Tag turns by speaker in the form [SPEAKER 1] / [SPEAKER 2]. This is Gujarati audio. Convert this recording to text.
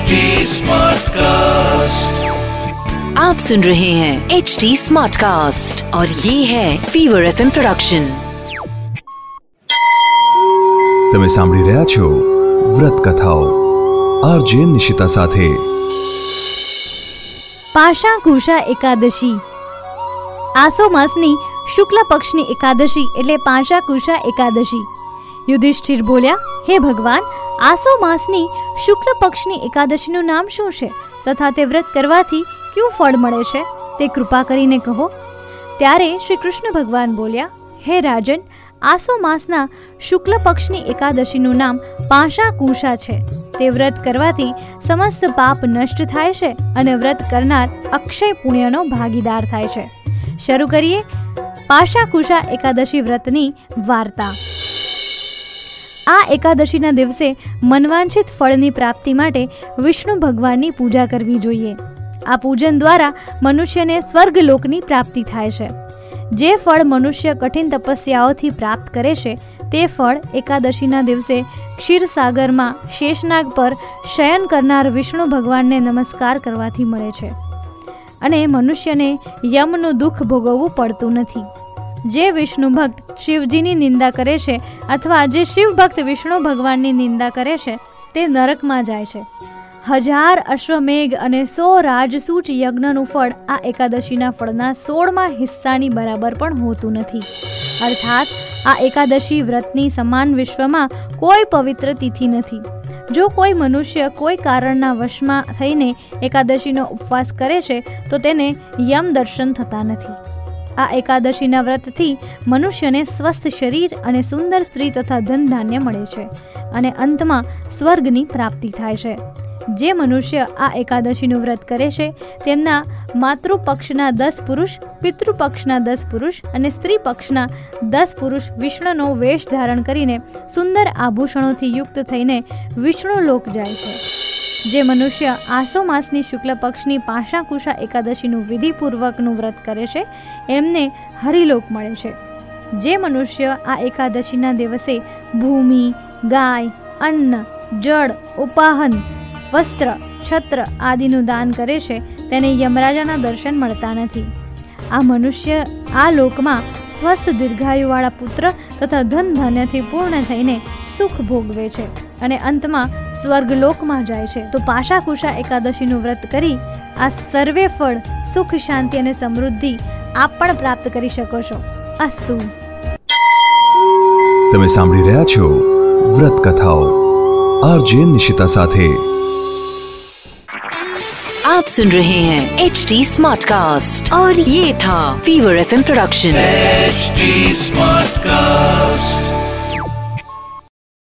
[SPEAKER 1] HD Smartcast.
[SPEAKER 2] आप सुन रहे हैं एच डी स्मार्ट कास्ट और ये है फीवर एफ प्रोडक्शन
[SPEAKER 3] તમે સાંભળી રહ્યા છો વ્રત કથાઓ આરજે નિશિતા સાથે
[SPEAKER 4] પાષા કુષા એકાદશી આસો માસની શુક્લ પક્ષની એકાદશી એટલે પાષા કુષા એકાદશી યુધિષ્ઠિર બોલ્યા હે ભગવાન આસો માસની શુક્લ પક્ષની એકાદશીનું નામ શું છે? તથા તે વ્રત કરવાથી કયું ફળ મળે છે? તે કૃપા કરીને કહો. ત્યારે શ્રી કૃષ્ણ ભગવાન બોલ્યા, હે રાજન, આસો માસના શુક્લ પક્ષની એકાદશીનું નામ પાશા કુશા છે. તે વ્રત કરવાથી સમસ્ત પાપ નષ્ટ થાય છે અને વ્રત કરનાર અક્ષય પુણ્યનો ભાગીદાર થાય છે. શરૂ કરીએ પાશા કુશા એકાદશી વ્રતની વાર્તા. આ એકાદશીના દિવસે મનવાંછિત ફળની પ્રાપ્તિ માટે વિષ્ણુ ભગવાનની પૂજા કરવી જોઈએ. આ પૂજન દ્વારા મનુષ્યને સ્વર્ગલોકની પ્રાપ્તિ થાય છે. જે ફળ મનુષ્ય કઠિન તપસ્યાઓથી પ્રાપ્ત કરે છે, તે ફળ એકાદશીના દિવસે ક્ષીરસાગરમાં શેષનાગ પર શયન કરનાર વિષ્ણુ ભગવાનને નમસ્કાર કરવાથી મળે છે. અને મનુષ્યને યમનું દુઃખ ભોગવવું પડતું નથી. જે વિષ્ણુ ભક્ત શિવજીની નિંદા કરે છે અથવા જે શિવ ભક્ત વિષ્ણુ ભગવાનની નિંદા કરે છે, તે નરકમાં જાય છે. હજાર અશ્વમેઘ અને સો રાજસૂચ યજ્ઞનું ફળ આ એકાદશીના ફળના સોળમાં હિસ્સાની બરાબર પણ હોતું નથી. અર્થાત, આ એકાદશી વ્રતની સમાન વિશ્વમાં કોઈ પવિત્ર તિથિ નથી. જો કોઈ મનુષ્ય કોઈ કારણના વશમાં થઈને એકાદશીનો ઉપવાસ કરે છે, તો તેને યમ દર્શન થતા નથી. આ એકાદશીના વ્રતથી મનુષ્યને સ્વસ્થ શરીર અને સુંદર સ્ત્રી તથા ધન ધાન્ય મળે છે અને અંતમાં સ્વર્ગની પ્રાપ્તિ થાય છે. જે મનુષ્ય આ એકાદશીનું વ્રત કરે છે, તેમના માતૃપક્ષના દસ પુરુષ, પિતૃપક્ષના દસ પુરુષ અને સ્ત્રી પક્ષના દસ પુરુષ વિષ્ણુનો વેશ ધારણ કરીને સુંદર આભૂષણોથી યુક્ત થઈને વિષ્ણુ લોક જાય છે. જે મનુષ્ય આસો માસની શુક્લ પક્ષની પાશાકુશા એકાદશીનું વિધિપૂર્વકનું વ્રત કરે છે, એમને હરિલોક મળે છે. જે મનુષ્ય આ એકાદશીના દિવસે ભૂમિ, ગાય, અન્ન, જળ, ઉપાહન, વસ્ત્ર, છત્ર આદિનું દાન કરે છે, તેને યમરાજાના દર્શન મળતા નથી. આ મનુષ્ય આ લોકમાં સ્વસ્થ દીર્ઘાયુવાળા પુત્ર તથા ધન ધાન્યથી પૂર્ણ થઈને સુખ ભોગવે છે અને અંતમાં સ્વર્ગલોકમાં જાય છે તો પાશાકુશા એકાદશીનું વ્રત કરી આ સર્વે ફળ સુખ શાંતિ અને સમૃદ્ધિ આપ પણ પ્રાપ્ત કરી શકો છો અસ્તુ
[SPEAKER 3] તમે સાંભળી રહ્યા છો વ્રત કથાઓ આરજે નિશિતા સાથે
[SPEAKER 2] आप सुन रहे हैं एच डी स्मार्ट कास्ट और ये था Fever F production
[SPEAKER 1] HD Smartcast.